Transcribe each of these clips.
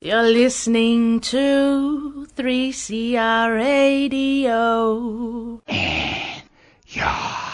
You're listening to 3CR Radio. In your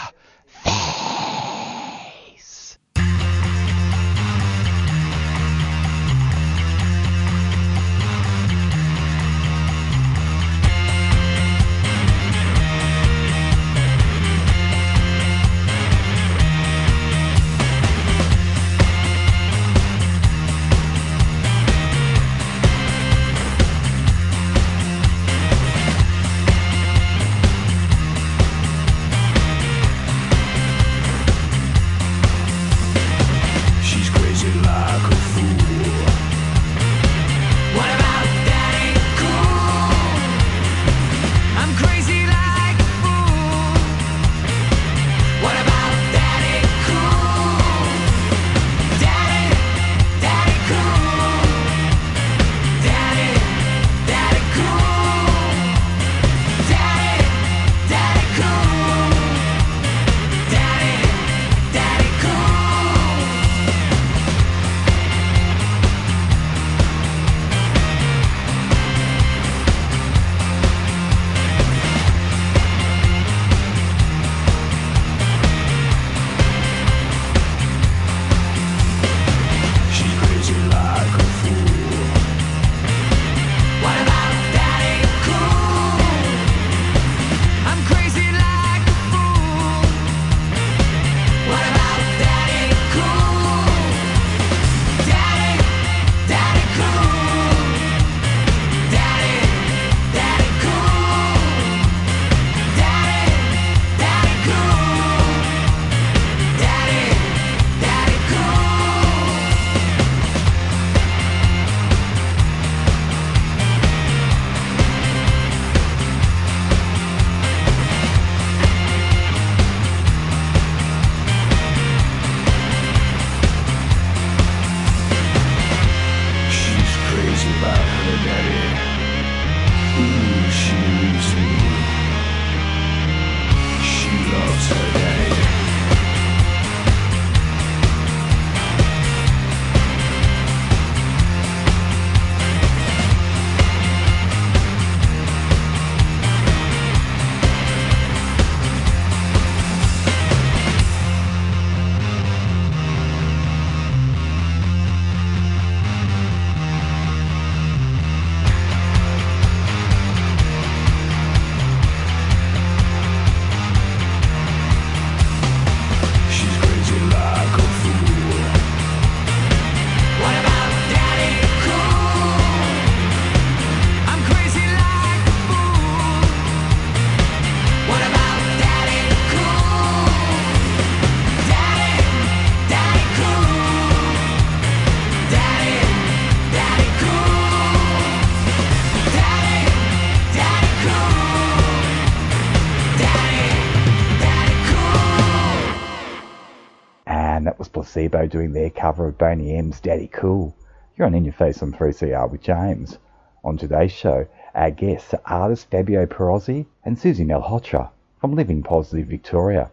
Placebo doing their cover of Boney M's Daddy Cool. You're on In Your Face on 3CR with James. On today's show, our guests are artist Fabio Perozzi and Suzy Malhotra from Living Positive Victoria.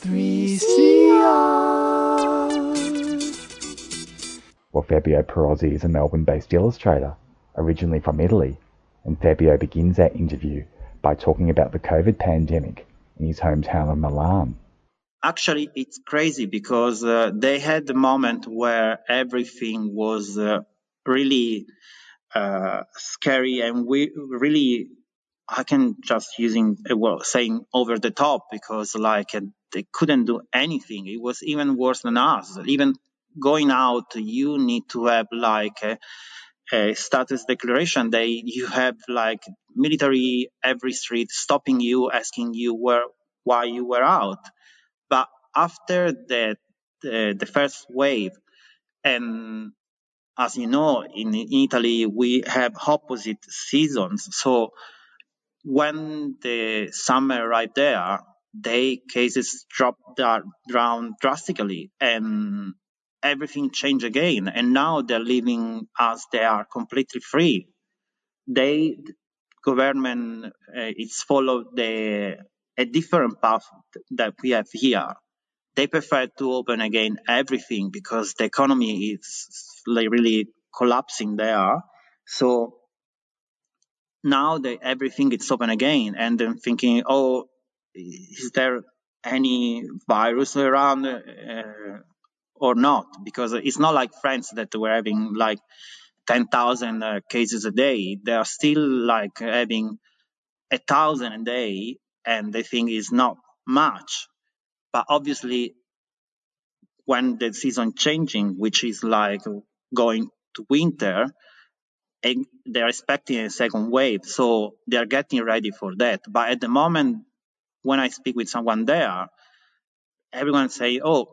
3CR. Well, Fabio Perozzi is a Melbourne-based illustrator, originally from Italy, and Fabio begins our interview by talking about the COVID pandemic in his hometown of Milan. Actually it's crazy because uh, they had the moment where everything was uh, really uh, scary and we really i can just using uh, well saying over the top because like uh, they couldn't do anything. It was even worse than us. Even going out you need to have like a, a status declaration. They you have like military every street stopping you asking you where why you were out after the, the the first wave, and as you know, in, Italy we have opposite seasons. So when the summer arrived there, they cases dropped down drastically, and everything changed again. And now they're living as they are completely free. They government uh, it's followed the a different path that we have here. They prefer to open again everything because the economy is like really collapsing there, So now that everything is open again, and I'm thinking, oh, is there any virus around uh, or not? Because it's not like France that were having like 10,000 uh, cases a day. They are still like having a thousand a day, and they think is not much. But obviously, when the season changing, which is like going to winter, and they're expecting a second wave, so they're getting ready for that. But at the moment, when I speak with someone there, everyone say, "Oh,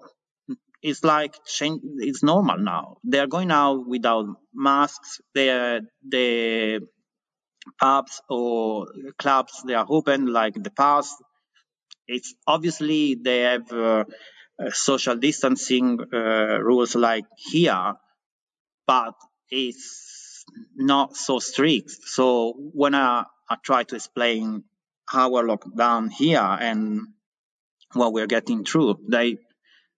it's like change, it's normal now. They're going out without masks. They the pubs or clubs they are open like the past. It's obviously they have uh, uh, social distancing uh, rules like here, but it's not so strict. So when I, I try to explain how our lockdown here and what we're getting through, they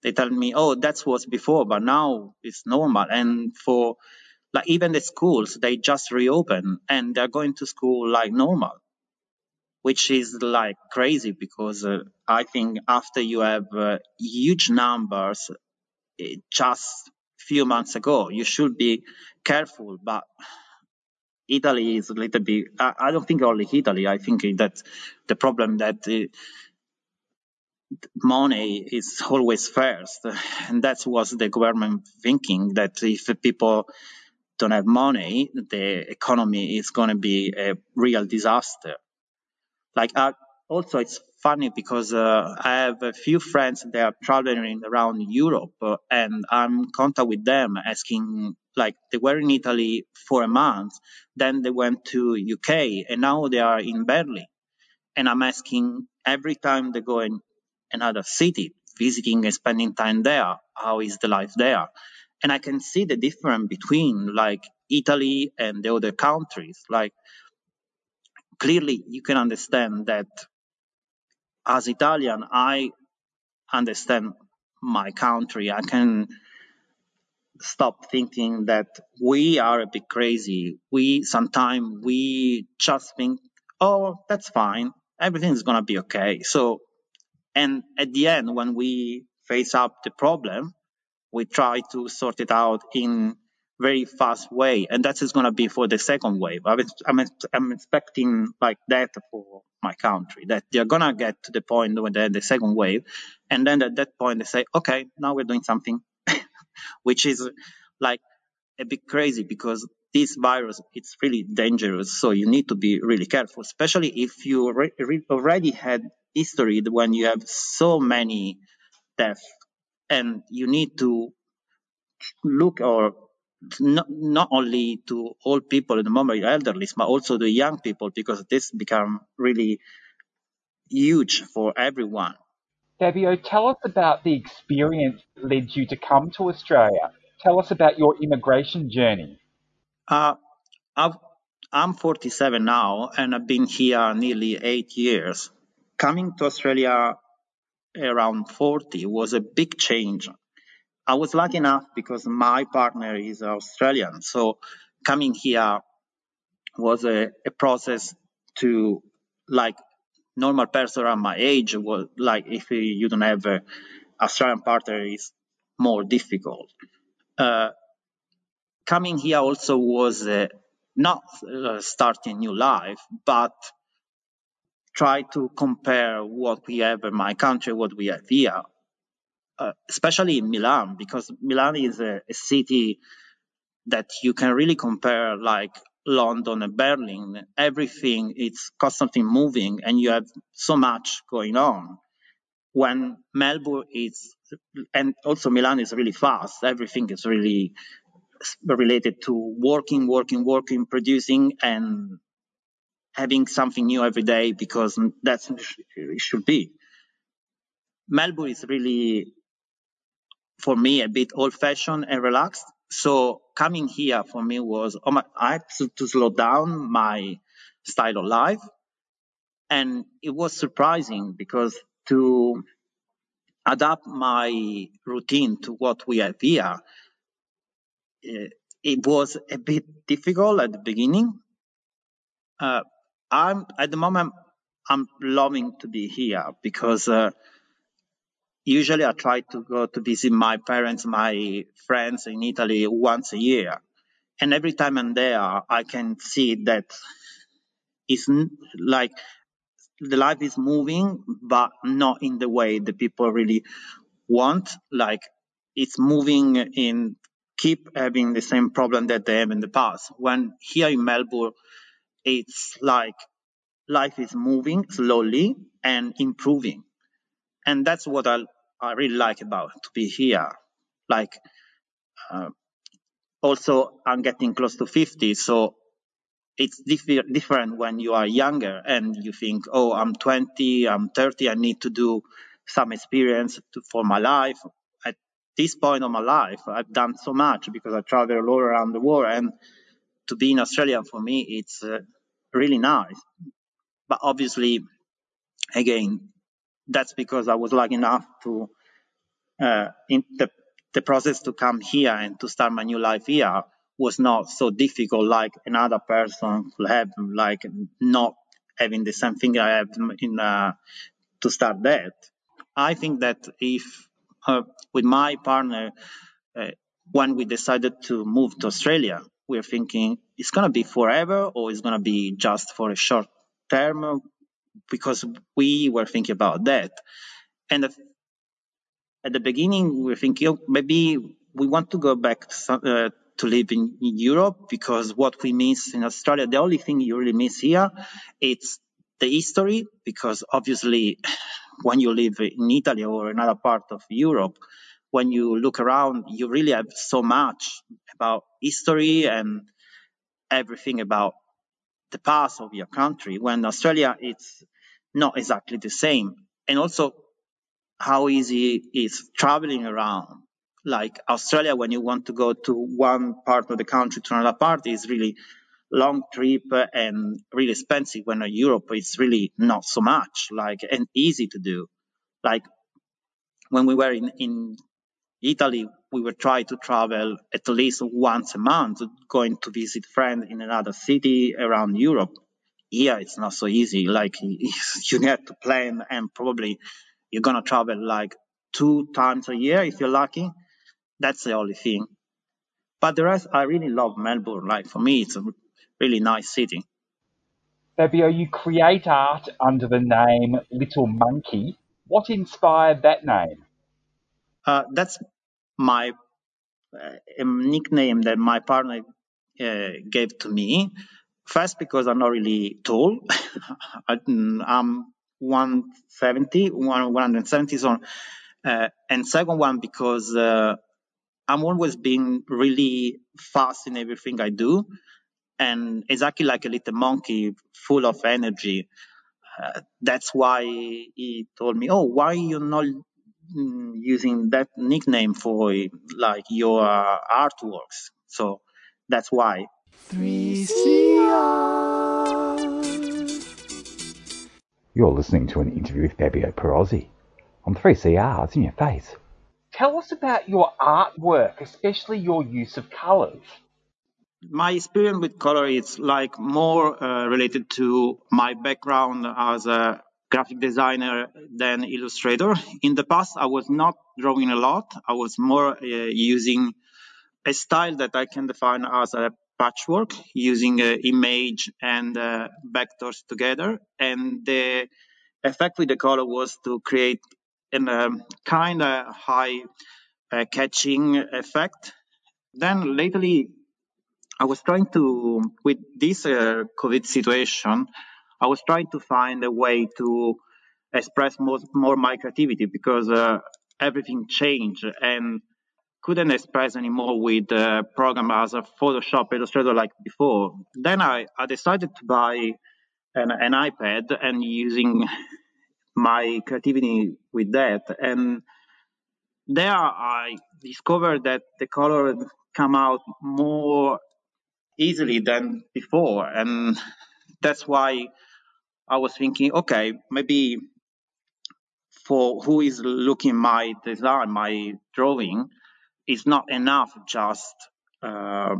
they tell me, oh, that's what's before, but now it's normal. And for like even the schools, they just reopen and they're going to school like normal, which is like crazy because uh, I think after you have uh, huge numbers eh, just few months ago, you should be careful. But Italy is a little bit. I, I don't think only Italy. I think that the problem that uh, money is always first, and that was the government thinking that if people don't have money, the economy is going to be a real disaster. Like uh, also, it's funny because uh, I have a few friends that are traveling around Europe, uh, and I'm in contact with them asking, like, they were in Italy for a month, then they went to UK, and now they are in Berlin. And I'm asking every time they go in another city, visiting and spending time there, how is the life there? And I can see the difference between like Italy and the other countries. Like clearly you can understand that as Italian, I understand my country. I can stop thinking that we are a bit crazy. We sometimes we just think, oh, that's fine. Everything's gonna be okay. So, and at the end, when we face up the problem, we try to sort it out in very fast way, and that is going to be for the second wave. I'm, I'm, I'm expecting like that for my country that they're going to get to the point when they're in the second wave, and then at that point they say, okay, now we're doing something, which is like a bit crazy because this virus it's really dangerous. So you need to be really careful, especially if you re- re- already had history when you have so many deaths and you need to look or not, not only to old people at the moment, elderly, but also the young people, because this become really huge for everyone. Fabio, tell us about the experience that led you to come to Australia. Tell us about your immigration journey. Uh, I've, I'm 47 now, and I've been here nearly eight years. Coming to Australia around 40 was a big change I was lucky enough because my partner is Australian. So coming here was a, a process to like normal person around my age was like if you don't have a Australian partner is more difficult. Uh, coming here also was uh, not uh, starting new life, but try to compare what we have in my country, what we have here. Uh, especially in Milan, because Milan is a, a, city that you can really compare like London and Berlin. Everything it's constantly moving, and you have so much going on. When Melbourne is, and also Milan is really fast. Everything is really related to working, working, working, producing, and having something new every day because that's it should be. Melbourne is really for me a bit old fashioned and relaxed. So coming here for me was oh my, I had to, to slow down my style of life. And it was surprising because to adapt my routine to what we have here, uh, it was a bit difficult at the beginning. Uh, I'm at the moment I'm loving to be here because uh, usually I try to go to visit my parents, my friends in Italy once a year, and every time I'm there, I can see that it's like the life is moving, but not in the way the people really want. Like it's moving in keep having the same problem that they have in the past. When here in Melbourne, it's like life is moving slowly and improving. And that's what I, I really like about to be here. Like, uh, also I'm getting close to 50. So it's diff- different when you are younger and you think, oh, I'm 20, I'm 30, I need to do some experience to, for my life. At this point of my life, I've done so much because I travel all around the world, and to be in Australia for me, it's uh, really nice. But obviously, again, that's because I was lucky enough to uh, in the the process to come here and to start my new life here was not so difficult like another person could have, like not having the same thing I have in uh, to start that. I think that if uh, with my partner, uh, when we decided to move to Australia, we're thinking it's gonna be forever or it's gonna be just for a short term, because we were thinking about that. And at the beginning, we were thinking oh, maybe we want to go back to, uh, to live in, in, Europe because what we miss in Australia, the only thing you really miss here, it's the history because obviously when you live in Italy or another part of Europe, when you look around, you really have so much about history and everything about the past of your country. When Australia, it's not exactly the same. And also how easy is traveling around. Like Australia, when you want to go to one part of the country to another part, is really long trip and really expensive. When in Europe, it's really not so much like and easy to do. Like when we were in, in Italy, we were trying to travel at least once a month, going to visit friends in another city around Europe. Here, it's not so easy. Like you need to plan and probably you're going to travel like two times a year if you're lucky. That's the only thing. But the rest, I really love Melbourne. Like for me, it's a really nice city. Fabio, you create art under the name Little Monkey. What inspired that name? Uh, that's my uh, nickname that my partner uh, gave to me. First, because I'm not really tall. I'm 170, 170 so uh, and second one because uh, I'm always being really fast in everything I do, and exactly like a little monkey, full of energy. Uh, that's why he told me, "Oh, why you not using that nickname for like your artworks?" So that's why. 3CR. You're listening to an interview with Fabio Perozzi on 3CR. It's in your face. Tell us about your artwork, especially your use of colours. My experience with color is like more uh, related to my background as a graphic designer than illustrator. In the past, I was not drawing a lot. I was more uh, using a style that I can define as a patchwork using uh, image and uh, vectors together. And the effect with the color was to create a um, kind of high uh, catching effect. Then lately, I was trying to, with this uh, COVID situation, I was trying to find a way to express more, more my creativity because uh, everything changed and couldn't express anymore with the program as a Photoshop Illustrator like before. Then I, I decided to buy an, an iPad and using my creativity with that. And there I discovered that the color come out more easily than before. And that's why I was thinking, okay, maybe for who is looking my design, my drawing, it's not enough just uh,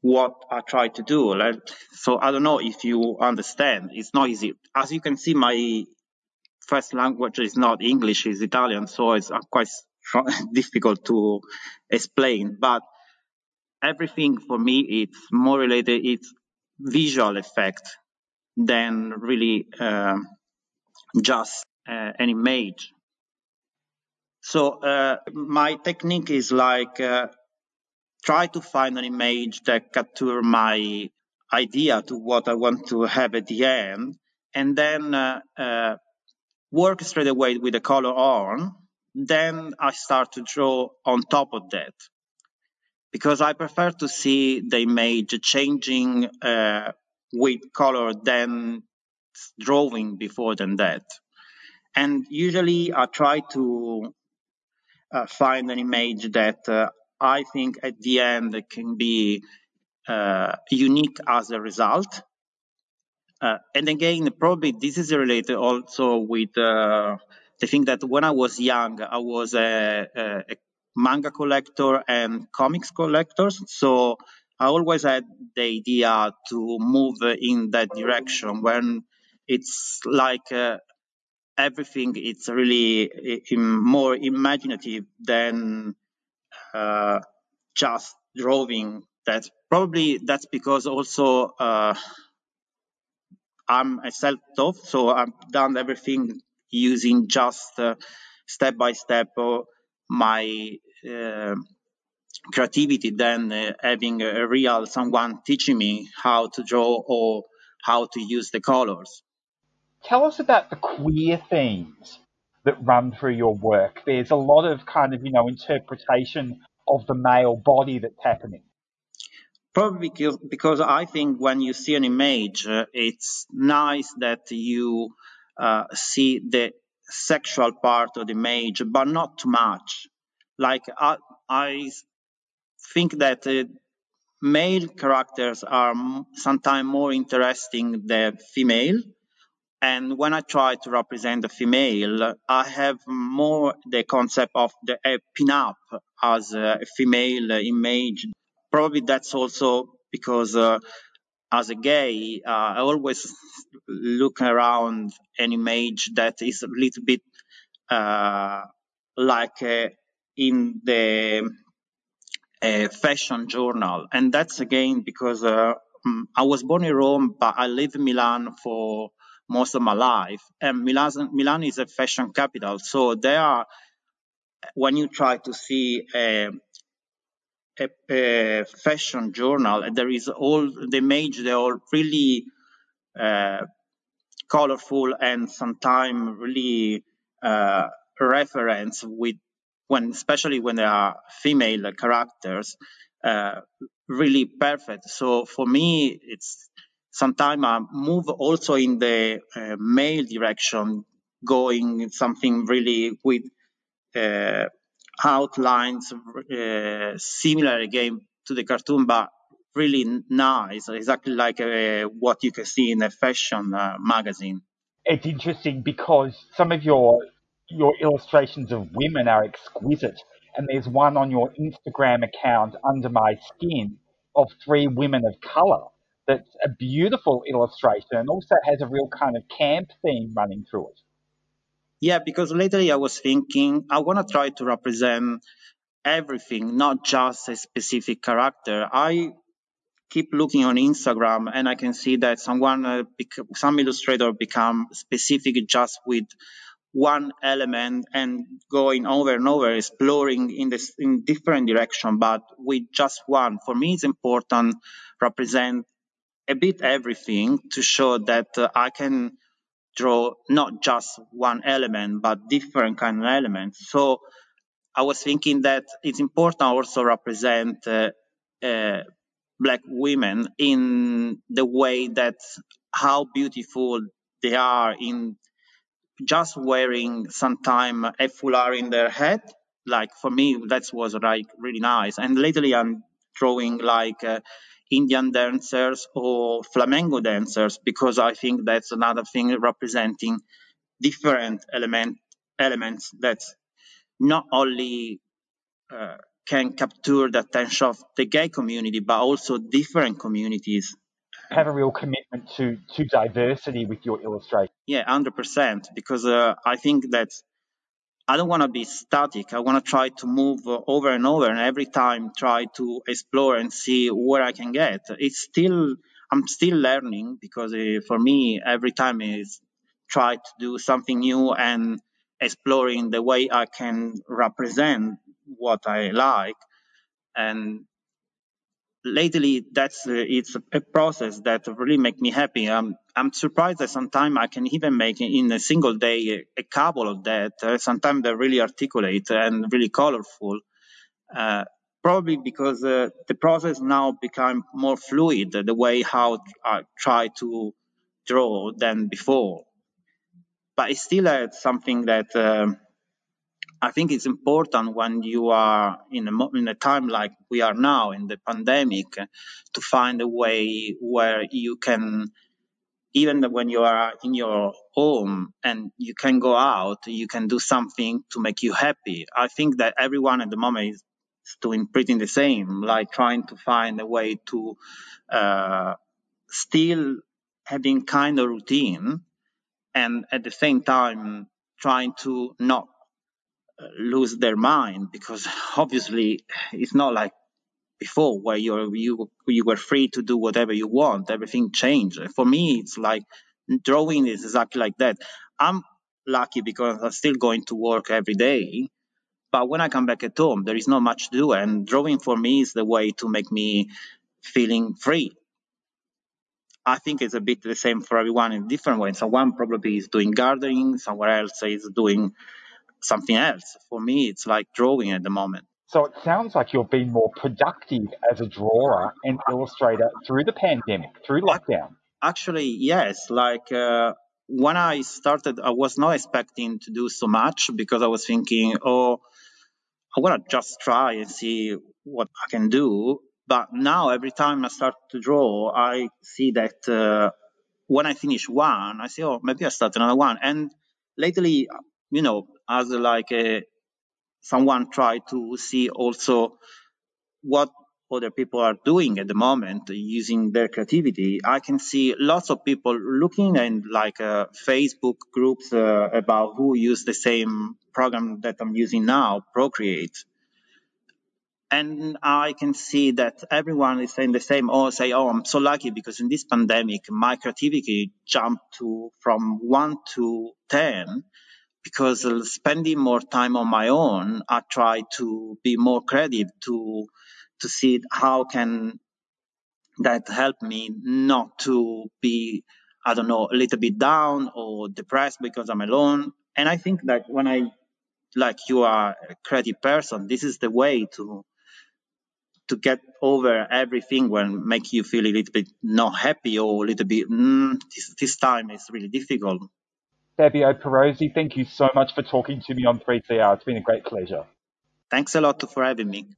what I try to do. Like, so I don't know if you understand. It's not easy. As you can see, my first language is not English, it's Italian, so it's uh, quite difficult to explain. But everything for me, it's more related, it's visual effect than really um, just uh, an image. So uh, my technique is like uh, try to find an image that capture my idea to what I want to have at the end, and then uh, uh, work straight away with the color on. Then I start to draw on top of that because I prefer to see the image changing uh, with color than drawing before than that. And usually I try to uh, find an image that uh, I think at the end can be uh, unique as a result. Uh, and again, probably this is related also with uh, the thing that when I was young, I was a, a, a manga collector and comics collector. So I always had the idea to move in that direction when it's like uh, everything it's really more imaginative than uh, just drawing. That probably that's because also uh, I'm a self-taught, so I've done everything using just uh, step by step my uh, creativity than uh, having a real someone teaching me how to draw or how to use the colors. Tell us about the queer themes that run through your work. There's a lot of kind of, you know, interpretation of the male body that's happening. Probably because, because I think when you see an image, uh, it's nice that you uh, see the sexual part of the image, but not too much. Like I, I think that uh, male characters are sometimes more interesting than female and when I try to represent a female, I have more the concept of the uh, pin-up as a female image. Probably that's also because uh, as a gay, uh, I always look around an image that is a little bit uh, like uh, in the uh, fashion journal. And that's again because uh, mm, I was born in Rome, but I lived in Milan for most of my life. And Milan, Milan is a fashion capital. So there are, when you try to see a, a, a fashion journal, there is all the image, they're all really uh, colorful and sometimes really uh, reference with when, especially when there are female characters, uh, really perfect. So for me, it's sometimes I move also in the uh, male direction, going something really with uh, outlines uh, similar again to the cartoon, but really nice, exactly like uh, what you can see in a fashion uh, magazine. It's interesting because some of your your illustrations of women are exquisite, and there's one on your Instagram account under my skin of three women of color that's a beautiful illustration and also has a real kind of camp theme running through it. Yeah, because lately I was thinking I want to try to represent everything, not just a specific character. I keep looking on Instagram and I can see that someone, uh, some illustrator become specific just with one element and going over and over, exploring in this in different direction, but with just one. For me, it's important represent a bit everything to show that uh, I can draw not just one element, but different kind of elements. So I was thinking that it's important also represent uh, uh, black women in the way that how beautiful they are in just wearing sometime a foulard in their head. Like for me, that was like really nice. And lately I'm drawing like uh, Indian dancers or flamenco dancers because I think that's another thing representing different element elements that not only uh, can capture the attention of the gay community, but also different communities. Have a real commitment to, to diversity with your illustration. Yeah, 100%. Because uh, I think that I don't want to be static. I want to try to move over and over and every time try to explore and see where I can get. It's still, I'm still learning because uh, for me, every time is try to do something new and exploring the way I can represent what I like. And lately, that's uh, it's a process that really make me happy. I'm I'm surprised that sometimes I can even make in a single day a, a couple of that. Uh, sometimes they're really articulate and really colorful. Uh, probably because uh, the process now become more fluid, the way how I try to draw than before. But it's still uh, something that um, I think it's important when you are in a, in a time like we are now in the pandemic to find a way where you can, even when you are in your home and you can go out, you can do something to make you happy. I think that everyone at the moment is doing pretty the same, like trying to find a way to uh, still having kind of routine and at the same time trying to not lose their mind because obviously it's not like before where you you you were free to do whatever you want. Everything changed. For me it's like drawing is exactly like that. I'm lucky because i'm still going to work every day but when i come back at home there is not much to do and drawing for me is the way to make me feeling free. I think it's a bit the same for everyone in different ways. Someone probably is doing gardening, somewhere else is doing something else. For me, it's like drawing at the moment. So it sounds like you've been more productive as a drawer and illustrator through the pandemic, through lockdown. Actually, yes. Like uh, when I started, I was not expecting to do so much because I was thinking, oh, I want to just try and see what I can do. But now, every time I start to draw, I see that uh, when I finish one, I say, oh, maybe I start another one. And lately, you know, as like a, someone try to see also what other people are doing at the moment using their creativity. I can see lots of people looking in like uh, Facebook groups uh, about who use the same program that I'm using now, Procreate. And I can see that everyone is saying the same, Oh, say, oh, I'm so lucky because in this pandemic, my creativity jumped to from one to 10 because spending more time on my own, I try to be more creative to to see how can that help me not to be I don't know a little bit down or depressed because I'm alone. And I think that when I like you are a creative person, this is the way to to get over everything when make you feel a little bit not happy or a little bit mm, this, this time is really difficult Fabio Perozzi, thank you so much for talking to me on 3CR. It's been a great pleasure. Thanks a lot for having me.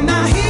I've got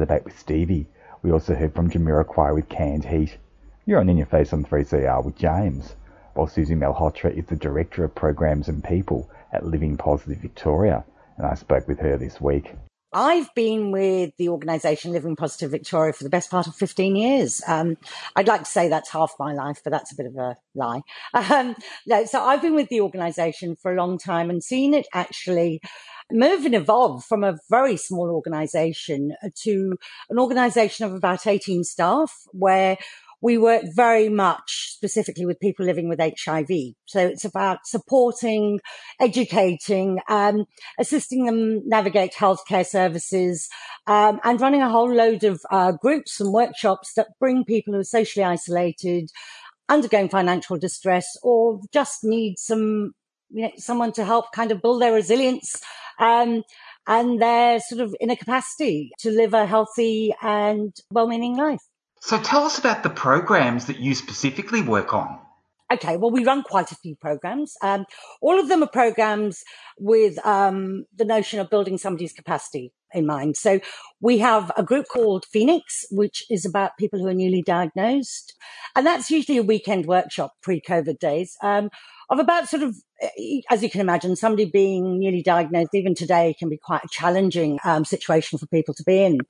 Debate with Stevie. We also heard from Jamiroquai with Canned Heat. You're on In Your Face on 3CR with James, while Suzy Malhotra is the Director of Programs and People at Living Positive Victoria, and I spoke with her this week. I've been with the organisation Living Positive Victoria for the best part of 15 years. Um, I'd like to say that's half my life, but that's a bit of a lie. Um, no, so I've been with the organisation for a long time and seen it actually move and evolve from a very small organisation to an organisation of about 18 staff where we work very much specifically with people living with HIV. So it's about supporting, educating, um, assisting them navigate healthcare services, um, and running a whole load of uh, groups and workshops that bring people who are socially isolated, undergoing financial distress, or just need some, you know, someone to help kind of build their resilience. Um, and their sort of inner capacity to live a healthy and well-meaning life. So tell us about the programs that you specifically work on. Okay, well, we run quite a few programs. Um, all of them are programs with um, the notion of building somebody's capacity in mind. So we have a group called Phoenix, which is about people who are newly diagnosed. And that's usually a weekend workshop pre COVID days um, of about sort of, as you can imagine, somebody being newly diagnosed, even today, can be quite a challenging um, situation for people to be in.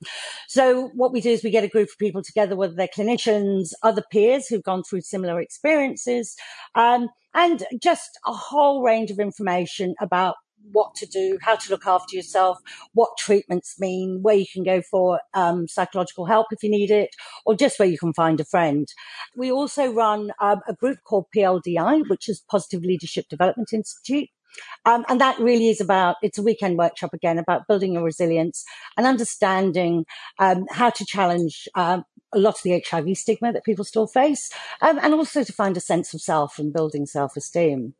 So what we do is we get a group of people together, whether they're clinicians, other peers who've gone through similar experiences, um, and just a whole range of information about what to do, how to look after yourself, what treatments mean, where you can go for um, psychological help if you need it, or just where you can find a friend. We also run um, a group called PLDI, which is Positive Leadership Development Institute. Um, and that really is about, it's a weekend workshop again about building your resilience and understanding um, how to challenge um, a lot of the HIV stigma that people still face, um, and also to find a sense of self and building self esteem.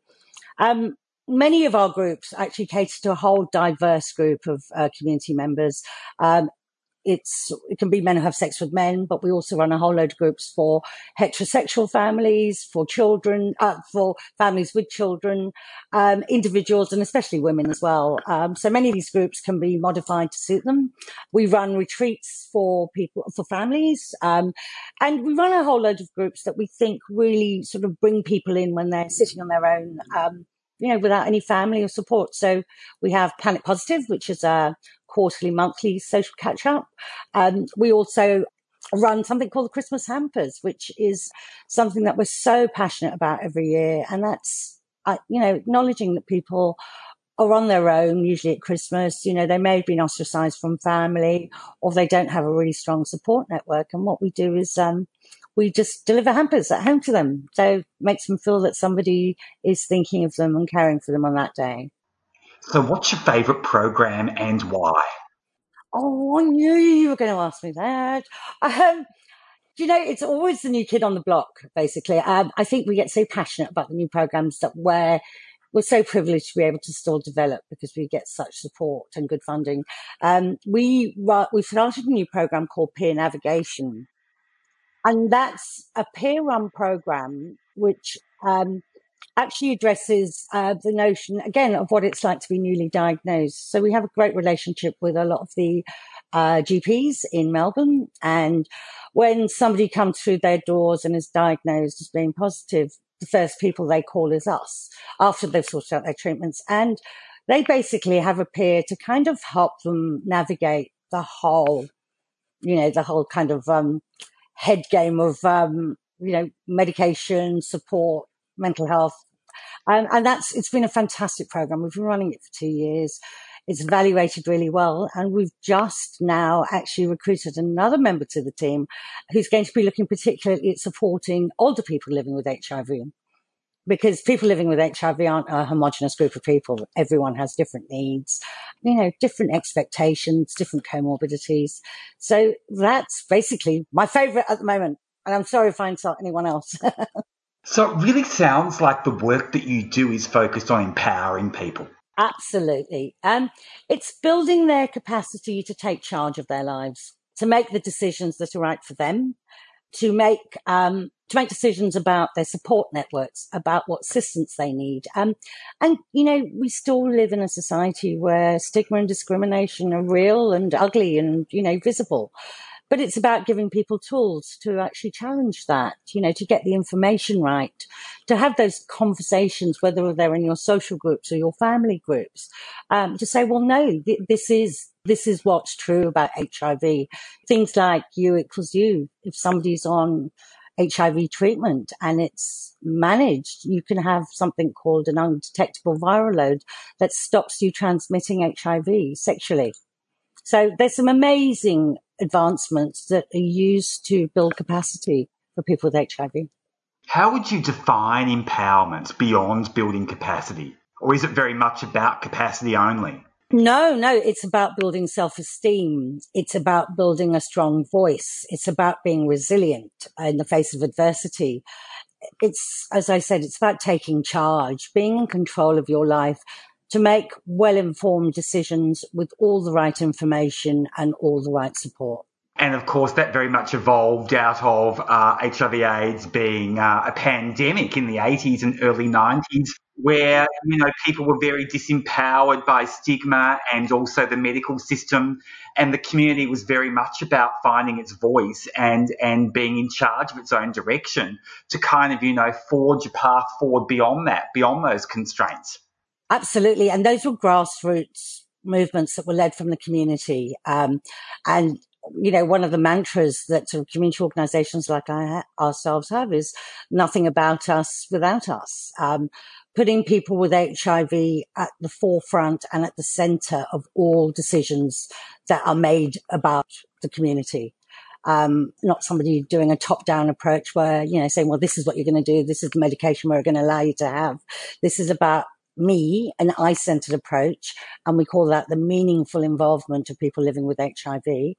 Um, many of our groups actually cater to a whole diverse group of uh, community members. Um, it's it can be men who have sex with men, but we also run a whole load of groups for heterosexual families, for children, uh, for families with children, um, individuals, and especially women as well. Um, so many of these groups can be modified to suit them. We run retreats for people for families, um, and we run a whole load of groups that we think really sort of bring people in when they're sitting on their own. You know, without any family or support. So we have Planet Positive, which is a quarterly, monthly social catch up. Um, we also run something called the Christmas Hampers, which is something that we're so passionate about every year. And that's, uh, you know, acknowledging that people are on their own, usually at Christmas. You know, they may have been ostracized from family or they don't have a really strong support network. And what we do is, um, we just deliver hampers at home to them. So it makes them feel that somebody is thinking of them and caring for them on that day. So what's your favourite program and why? Oh, I knew you were going to ask me that. Um, you know, it's always the new kid on the block, basically. Um, I think we get so passionate about the new programs that we're, we're so privileged to be able to still develop because we get such support and good funding. Um, we, we started a new program called Peer Navigation. And that's a peer run program which, um, actually addresses uh, the notion again of what it's like to be newly diagnosed. So we have a great relationship with a lot of the uh, GPs in Melbourne, and when somebody comes through their doors and is diagnosed as being positive, the first people they call is us after they've sorted out their treatments, and they basically have a peer to kind of help them navigate the whole, you know, the whole kind of um, head game of um, you know medication support mental health. Um, and that's, it's been a fantastic program. We've been running it for two years. It's evaluated really well. And we've just now actually recruited another member to the team who's going to be looking particularly at supporting older people living with HIV. Because people living with HIV aren't a homogenous group of people. Everyone has different needs, you know, different expectations, different comorbidities. So that's basically my favorite at the moment. And I'm sorry if I insult anyone else. So it really sounds like the work that you do is focused on empowering people. Absolutely. Um, it's building their capacity to take charge of their lives, to make the decisions that are right for them, to make, um, to make decisions about their support networks, about what assistance they need. Um, and, you know, we still live in a society where stigma and discrimination are real and ugly and, you know, visible. but it's about giving people tools to actually challenge that, you know, to get the information right, to have those conversations, whether they're in your social groups or your family groups, um, to say, well, no, th- this is, this is what's true about HIV. Things like U equals U. If somebody's on HIV treatment and it's managed, you can have something called an undetectable viral load that stops you transmitting HIV sexually. So there's some amazing advancements that are used to build capacity for people with HIV. How would you define empowerment beyond building capacity? Or is it very much about capacity only? No, no, it's about building self esteem. It's about building a strong voice. It's about being resilient in the face of adversity. It's, as I said, it's about taking charge, being in control of your life to make well informed decisions with all the right information and all the right support. And of course, that very much evolved out of uh, HIV/AIDS being uh, a pandemic in the 80s and early 90s, where you know people were very disempowered by stigma and also the medical system, and the community was very much about finding its voice and and being in charge of its own direction to kind of you know forge a path forward beyond that, beyond those constraints. Absolutely. And those were grassroots movements that were led from the community. Um, and, you know, one of the mantras that sort of community organizations like ha- ourselves have is nothing about us without us. Um, putting people with HIV at the forefront and at the center of all decisions that are made about the community. Um, not somebody doing a top down approach where, you know, saying, well, this is what you're going to do. This is the medication we're going to allow you to have. This is about me, an I centered approach. And we call that the meaningful involvement of people living with HIV,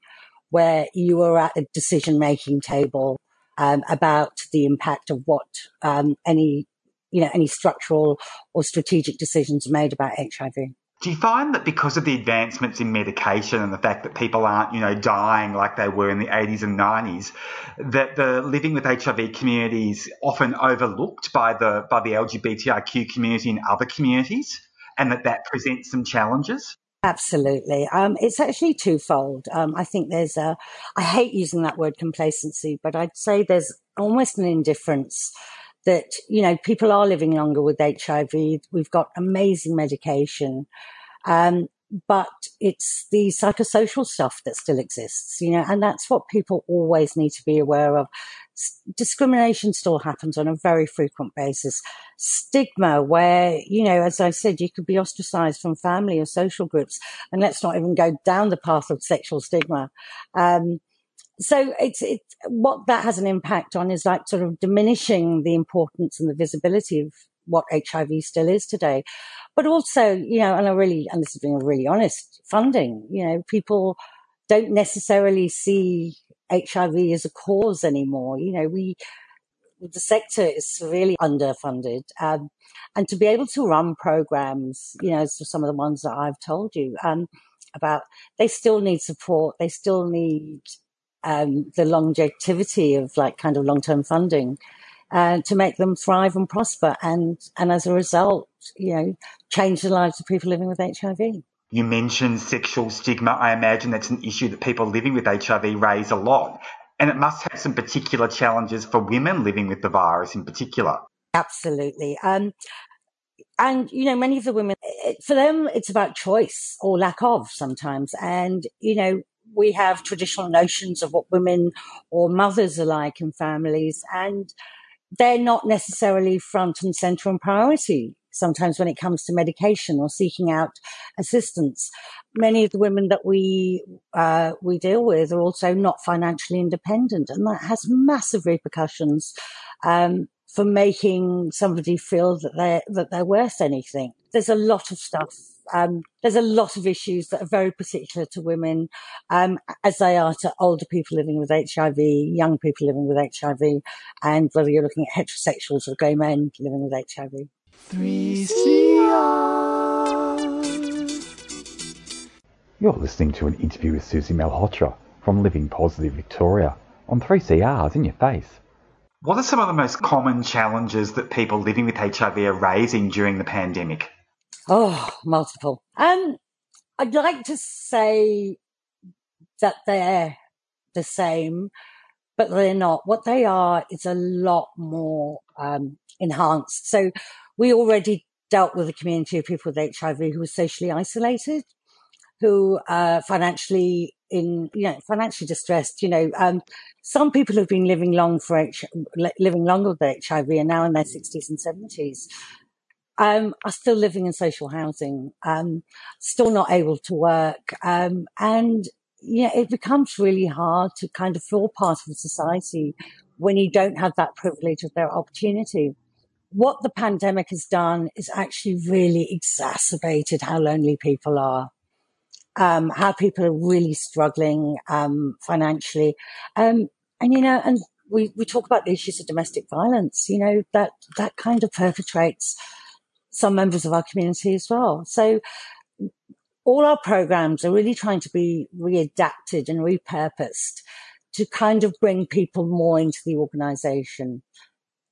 where you are at a decision making table um, about the impact of what um, any, you know, any structural or strategic decisions made about HIV. Do you find that because of the advancements in medication and the fact that people aren't, you know, dying like they were in the 80s and 90s, that the living with HIV community is often overlooked by the by the LGBTIQ community and other communities, and that that presents some challenges? Absolutely. Um, it's actually twofold. Um, I think there's a, I hate using that word complacency, but I'd say there's almost an indifference that, you know, people are living longer with HIV. We've got amazing medication. Um, but it's the psychosocial stuff that still exists, you know, and that's what people always need to be aware of. S- Discrimination still happens on a very frequent basis. Stigma, where, you know, as I said, you could be ostracized from family or social groups. And let's not even go down the path of sexual stigma. Um, so it's it's what that has an impact on is like sort of diminishing the importance and the visibility of what HIV still is today. But also, you know, and I really and this is being really honest, funding, you know, people don't necessarily see HIV as a cause anymore. You know, we the sector is severely underfunded. Um, and to be able to run programs, you know, as some of the ones that I've told you, um, about, they still need support. They still need, um, the longevity of like kind of long-term funding, uh, to make them thrive and prosper. And, and as a result, you know, change the lives of people living with HIV. You mentioned sexual stigma. I imagine that's an issue that people living with HIV raise a lot. And it must have some particular challenges for women living with the virus in particular. Absolutely. Um, and you know, many of the women, it, for them, it's about choice or lack of sometimes. And you know, we have traditional notions of what women or mothers are like in families, and they're not necessarily front and center and priority. Sometimes when it comes to medication or seeking out assistance, many of the women that we uh, we deal with are also not financially independent, and that has massive repercussions um, for making somebody feel that they're that they're worth anything. There's a lot of stuff. Um, there's a lot of issues that are very particular to women, um, as they are to older people living with HIV, young people living with HIV, and whether you're looking at heterosexuals or gay men living with HIV. 3CR. You're listening to an interview with Suzy Malhotra from Living Positive Victoria on 3CR's In Your Face. What are some of the most common challenges that people living with HIV are raising during the pandemic? Oh, multiple. Um, I'd like to say that they're the same, but they're not. What they are is a lot more um, enhanced. So we already dealt with a community of people with HIV who were socially isolated, who are financially in you know financially distressed. You know, um, some people have been living long for H- living longer with HIV and now in their sixties and seventies. Um, are still living in social housing, um, still not able to work, um, and yeah, it becomes really hard to kind of feel part of society when you don't have that privilege of their opportunity. What the pandemic has done is actually really exacerbated how lonely people are um, how people are really struggling um, financially. Um, and you know, and we, we talk about the issues of domestic violence. You know that that kind of perpetrates some members of our community as well. So all our programs are really trying to be readapted and repurposed to kind of bring people more into the organization.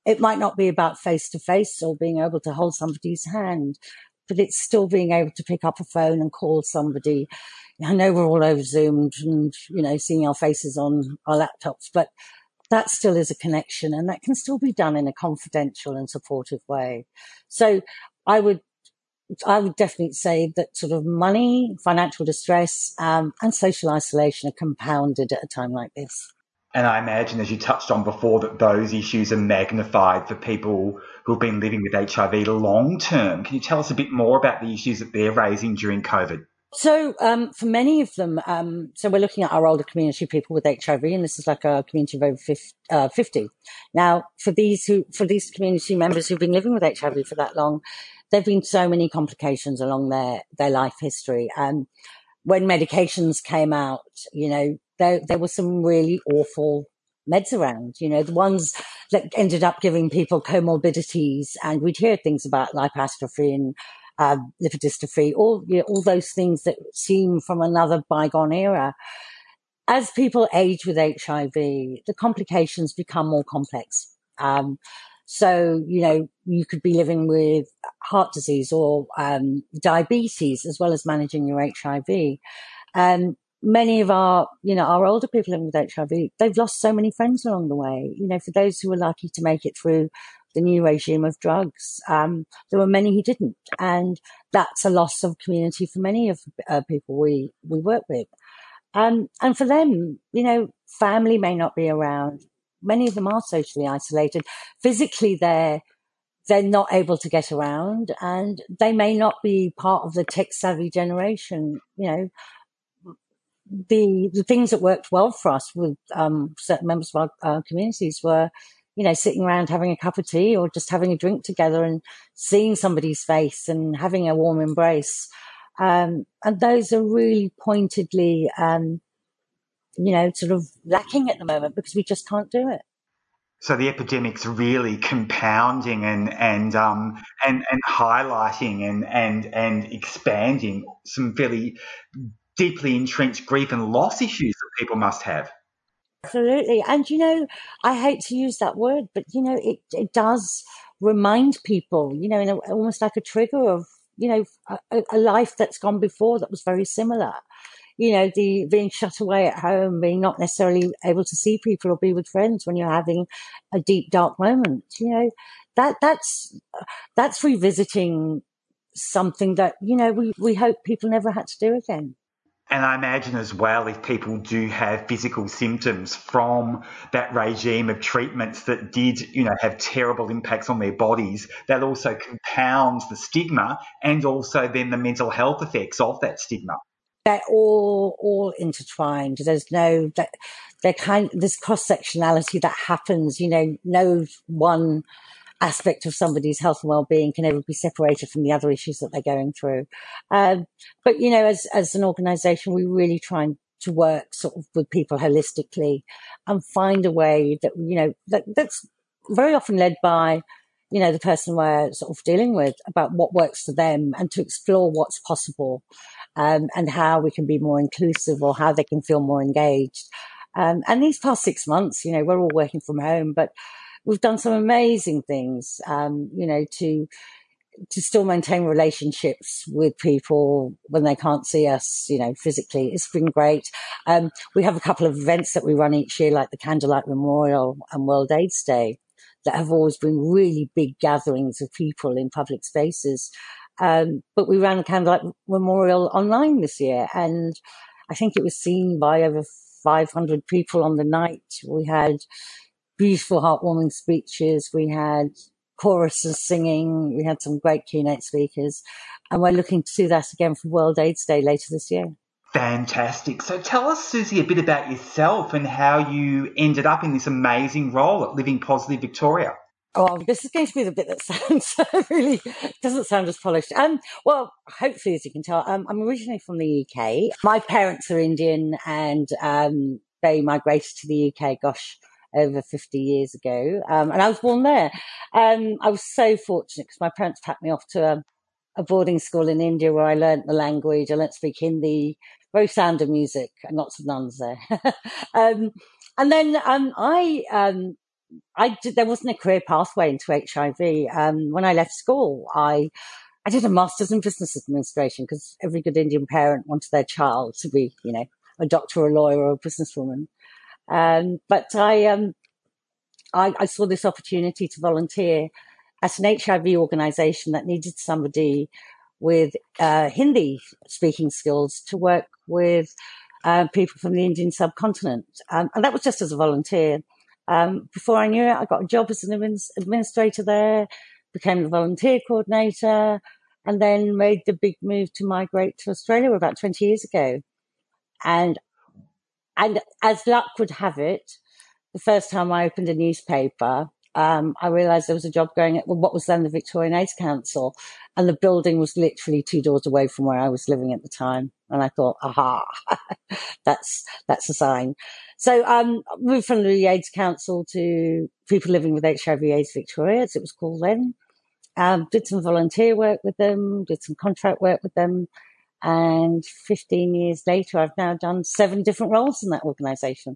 It might not be about face to face or being able to hold somebody's hand, but it's still being able to pick up a phone and call somebody. I know we're all over Zoomed and, you know, seeing our faces on our laptops, but that still is a connection and that can still be done in a confidential and supportive way. So I would I would definitely say that sort of money, financial distress, um, and social isolation are compounded at a time like this. And I imagine, as you touched on before, that those issues are magnified for people who've been living with HIV long term. Can you tell us a bit more about the issues that they're raising during COVID? So, um, for many of them, um, so we're looking at our older community people with HIV, and this is like a community of over 50, uh, 50. Now, for these who, for these community members who've been living with HIV for that long, there've been so many complications along their, their life history. Um, when medications came out, you know, there, there were some really awful meds around, you know, the ones that ended up giving people comorbidities. And we'd hear things about lipoatrophy and um, lipodystrophy, all, you know, all those things that seem from another bygone era. As people age with HIV, the complications become more complex. Um, so, you know, you could be living with heart disease or um, diabetes as well as managing your HIV. Um, many of our, you know, our older people living with HIV, they've lost so many friends along the way. You know, for those who were lucky to make it through the new regime of drugs, um, there were many who didn't, and that's a loss of community for many of uh, people we we work with. Um, and for them, you know, family may not be around. Many of them are socially isolated. Physically, they're they're not able to get around, and they may not be part of the tech savvy generation. You know, the the things that worked well for us with um, certain members of our uh, communities were, you know, sitting around having a cup of tea or just having a drink together and seeing somebody's face and having a warm embrace. Um, and those are really pointedly, um, you know, sort of lacking at the moment because we just can't do it. So the epidemic's really compounding and and um and, and highlighting and, and and expanding some fairly deeply entrenched grief and loss issues that people must have. Absolutely. And, you know, I hate to use that word, but, you know, it, it does remind people, you know, in a, almost like a trigger of, you know, a, a life that's gone before that was very similar. You know, the being shut away at home, being not necessarily able to see people or be with friends when you're having a deep, dark moment. You know, that, that's, that's revisiting something that, you know, we, we hope people never had to do again. And I imagine as well, if people do have physical symptoms from that regime of treatments that did, you know, have terrible impacts on their bodies, that also compounds the stigma and also then the mental health effects of that stigma. they're all all intertwined. There's no that they're kind this cross sectionality that happens. You know, no one aspect of somebody's health and well-being can ever be separated from the other issues that they're going through. Um, but you know, as as an organisation, we really try and to work sort of with people holistically and find a way that you know that that's very often led by you know the person we're sort of dealing with about what works for them and to explore what's possible um, and how we can be more inclusive or how they can feel more engaged. Um, and these past six months, you know, we're all working from home, but we've done some amazing things, um, you know, to to still maintain relationships with people when they can't see us, you know, physically. It's been great. Um, we have a couple of events that we run each year, like the Candlelight Memorial and World AIDS Day, that have always been really big gatherings of people in public spaces. Um, but we ran the Candlelight Memorial online this year, and I think it was seen by over 500 people on the night. We had beautiful, heartwarming speeches. We had choruses singing. We had some great keynote speakers. And we're looking to do that again for World AIDS Day later this year. Fantastic. So tell us, Suzy, a bit about yourself and how you ended up in this amazing role at Living Positive Victoria. Oh, this is going to be the bit that sounds really doesn't sound as polished. Um, well, hopefully, as you can tell, um, I'm originally from the UK. My parents are Indian, and um, they migrated to the UK. Gosh, over 50 years ago, um, and I was born there. Um, I was so fortunate because my parents packed me off to a, a boarding school in India where I learnt the language. I learnt to speak Hindi, very sound of music, and lots of nuns there. um, and then um, I um, I did, there wasn't a career pathway into HIV. Um, when I left school, I, I did a master's in business administration because every good Indian parent wanted their child to be, you know, a doctor or a lawyer or a businesswoman. Um, but I, um, I, I saw this opportunity to volunteer at an HIV organization that needed somebody with uh, Hindi speaking skills to work with uh, people from the Indian subcontinent. Um, and that was just as a volunteer. Um, before I knew it, I got a job as an admin- administrator there, became the volunteer coordinator, and then made the big move to migrate to Australia about 20 years ago. And, and as luck would have it, the first time I opened a newspaper, um, I realised there was a job going at what was then the Victorian AIDS Council, and the building was literally two doors away from where I was living at the time. And I thought, aha, that's that's a sign. So um, moved from the AIDS Council to people living with HIV/AIDS Victoria, as it was called then. Um, did some volunteer work with them, did some contract work with them, and 15 years later, I've now done seven different roles in that organisation.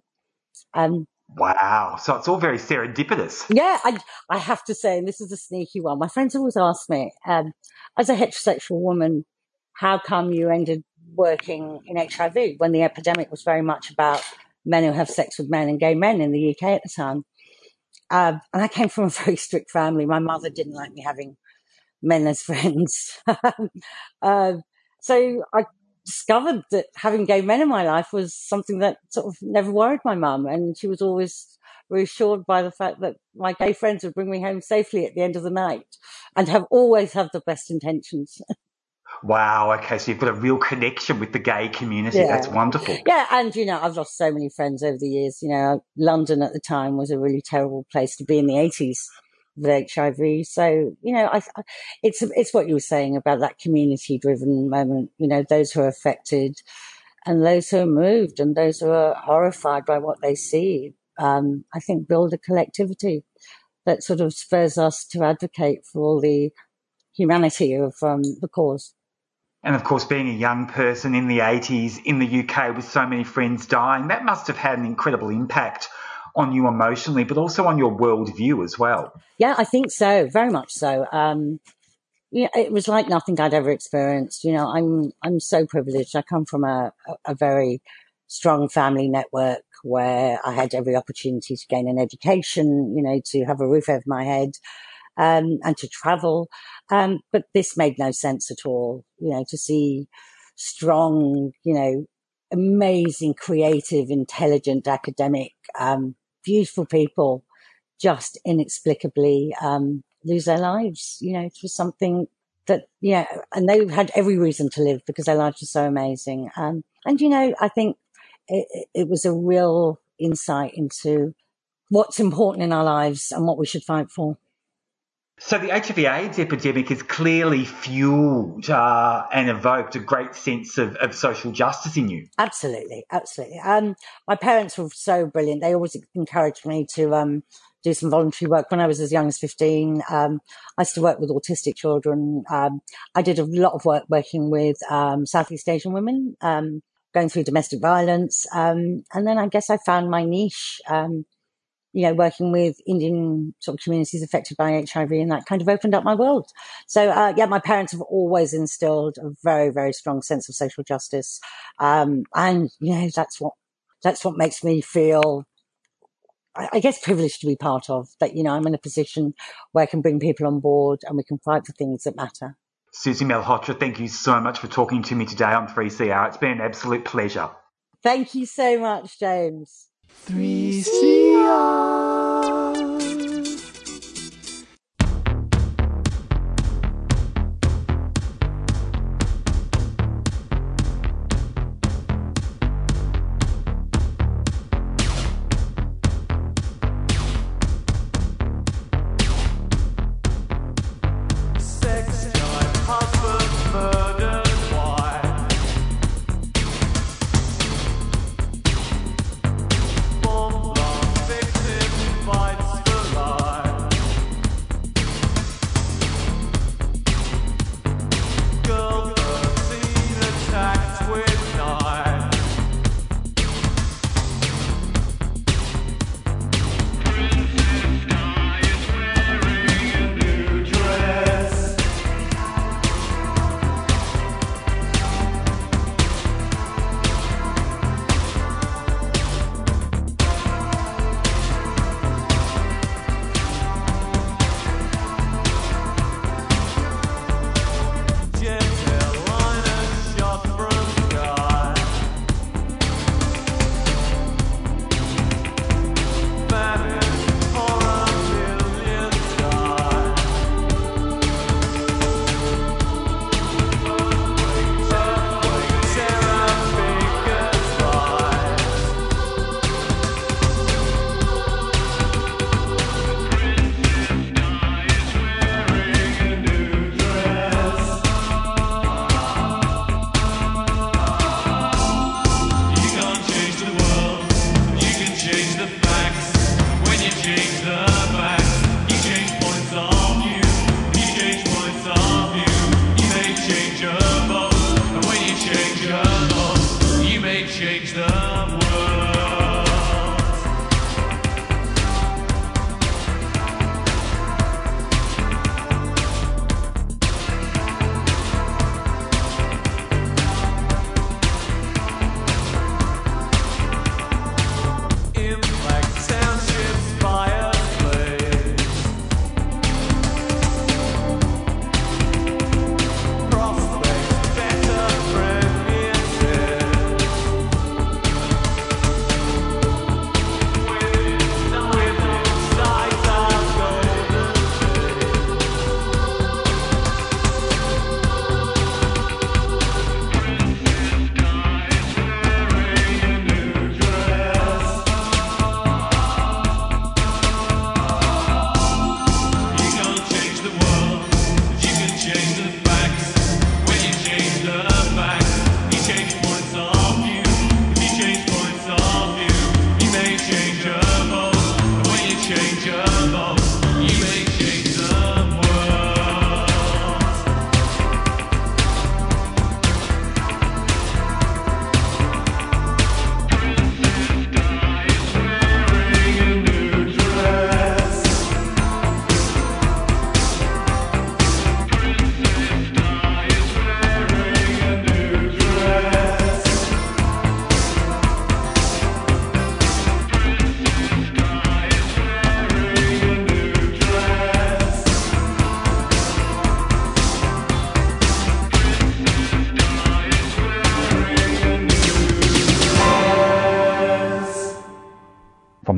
Um, Wow. So it's all very serendipitous. Yeah, I, I have to say, and this is a sneaky one. My friends always ask me, um, as a heterosexual woman, how come you ended working in HIV when the epidemic was very much about men who have sex with men and gay men in the UK at the time? Um, and I came from a very strict family. My mother didn't like me having men as friends. uh, so I discovered that having gay men in my life was something that sort of never worried my mum. And she was always reassured by the fact that my gay friends would bring me home safely at the end of the night and have always had the best intentions. Wow. Okay. So you've got a real connection with the gay community. Yeah. That's wonderful. Yeah, and you know, I've lost so many friends over the years. You know, London at the time was a really terrible place to be in the 80s with HIV. So, you know, I, it's it's what you were saying about that community-driven moment. You know, those who are affected, and those who are moved, and those who are horrified by what they see. Um, I think build a collectivity that sort of spurs us to advocate for all the humanity of um, the cause. And of course, being a young person in the 80s in the UK with so many friends dying, that must have had an incredible impact on you emotionally, but also on your worldview as well. Yeah, I think so. Very much so. Um, it was like nothing I'd ever experienced. You know, I'm I'm so privileged. I come from a, a, a very strong family network where I had every opportunity to gain an education. You know, to have a roof over my head, um, and to travel. Um, but this made no sense at all. You know, to see strong, you know, amazing, creative, intelligent, academic, um, beautiful people just inexplicably um, lose their lives. You know, was something that, yeah, and they had every reason to live because their lives were so amazing. Um, and, you know, I think it- it was a real insight into what's important in our lives and what we should fight for. So the HIV AIDS epidemic has clearly fueled uh, and evoked a great sense of, of social justice in you. Absolutely, absolutely. Um, my parents were so brilliant. They always encouraged me to um, do some voluntary work when I was as young as 15. Um, I used to work with autistic children. Um, I did a lot of work working with um, Southeast Asian women um, going through domestic violence. And then I guess I found my niche you know, working with Indian sort of communities affected by HIV, and that kind of opened up my world. So, uh, yeah, my parents have always instilled a very, very strong sense of social justice, um, and you know, that's what that's what makes me feel. I I guess privileged to be part of that. You know, I'm in a position where I can bring people on board and we can fight for things that matter. Suzy Malhotra, thank you so much for talking to me today on 3CR. It's been an absolute pleasure. Thank you so much, James. 3CR.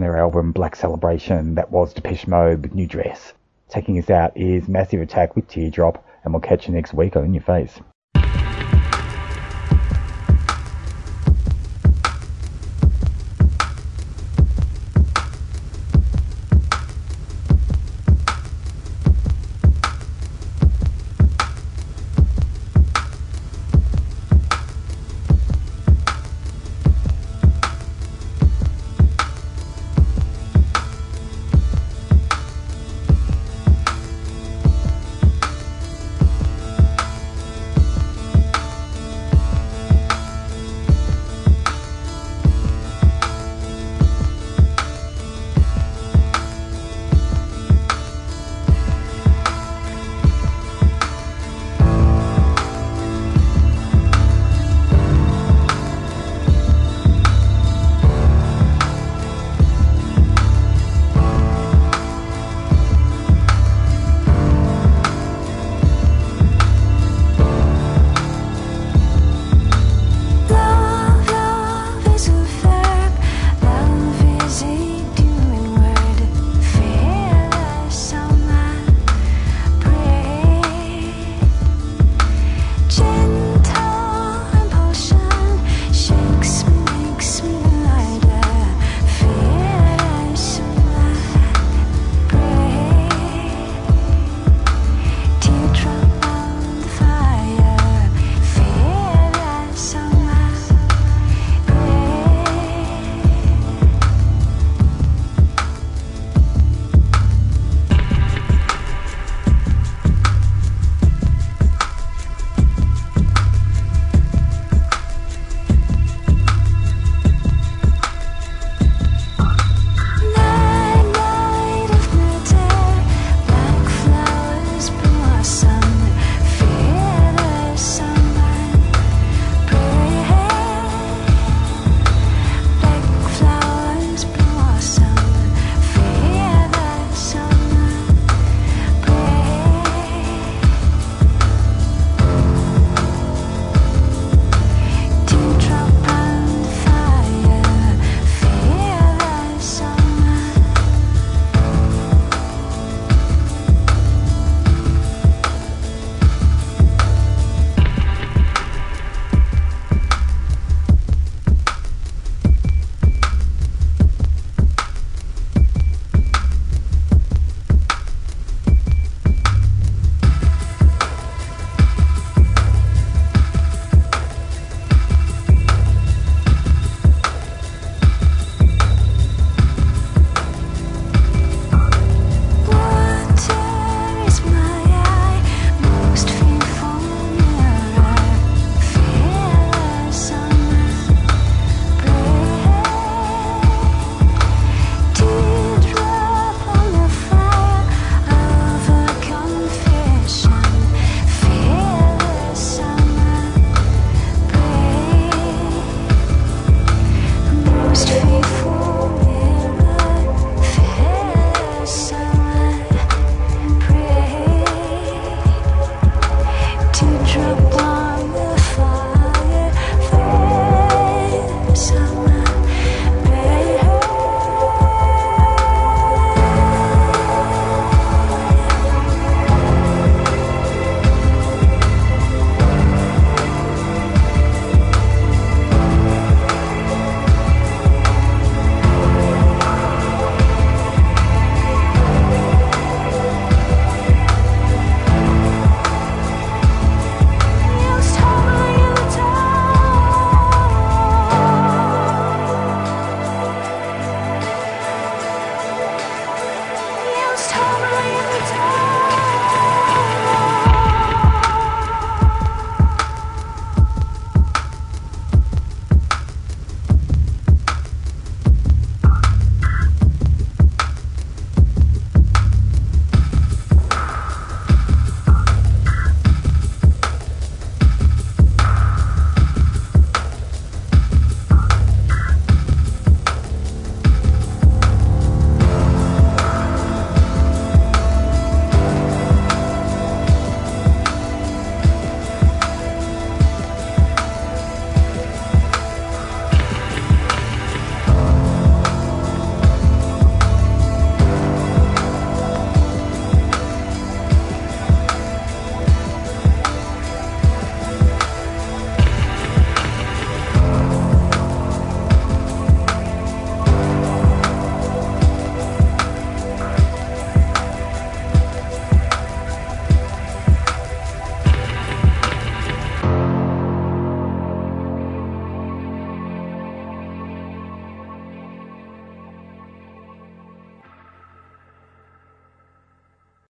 Their album Black Celebration, that was Depeche Mode with New Dress. Taking us out is Massive Attack with Teardrop, and we'll catch you next week on In Your Face.